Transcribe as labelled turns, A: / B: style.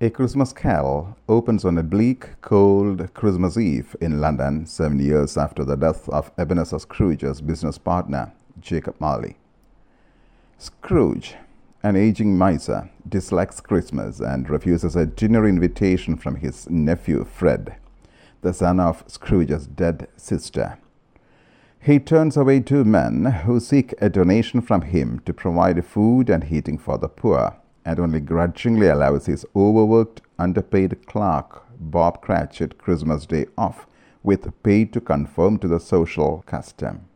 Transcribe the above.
A: A Christmas Carol opens on a bleak, cold Christmas Eve in London, seven years after the death of Ebenezer Scrooge's business partner, Jacob Marley. Scrooge, an aging miser, dislikes Christmas and refuses a dinner invitation from his nephew Fred, the son of Scrooge's dead sister. He turns away two men who seek a donation from him to provide food and heating for the poor and only grudgingly allows his overworked, underpaid clerk, Bob Cratchit, Christmas Day off with pay to conform to the social custom.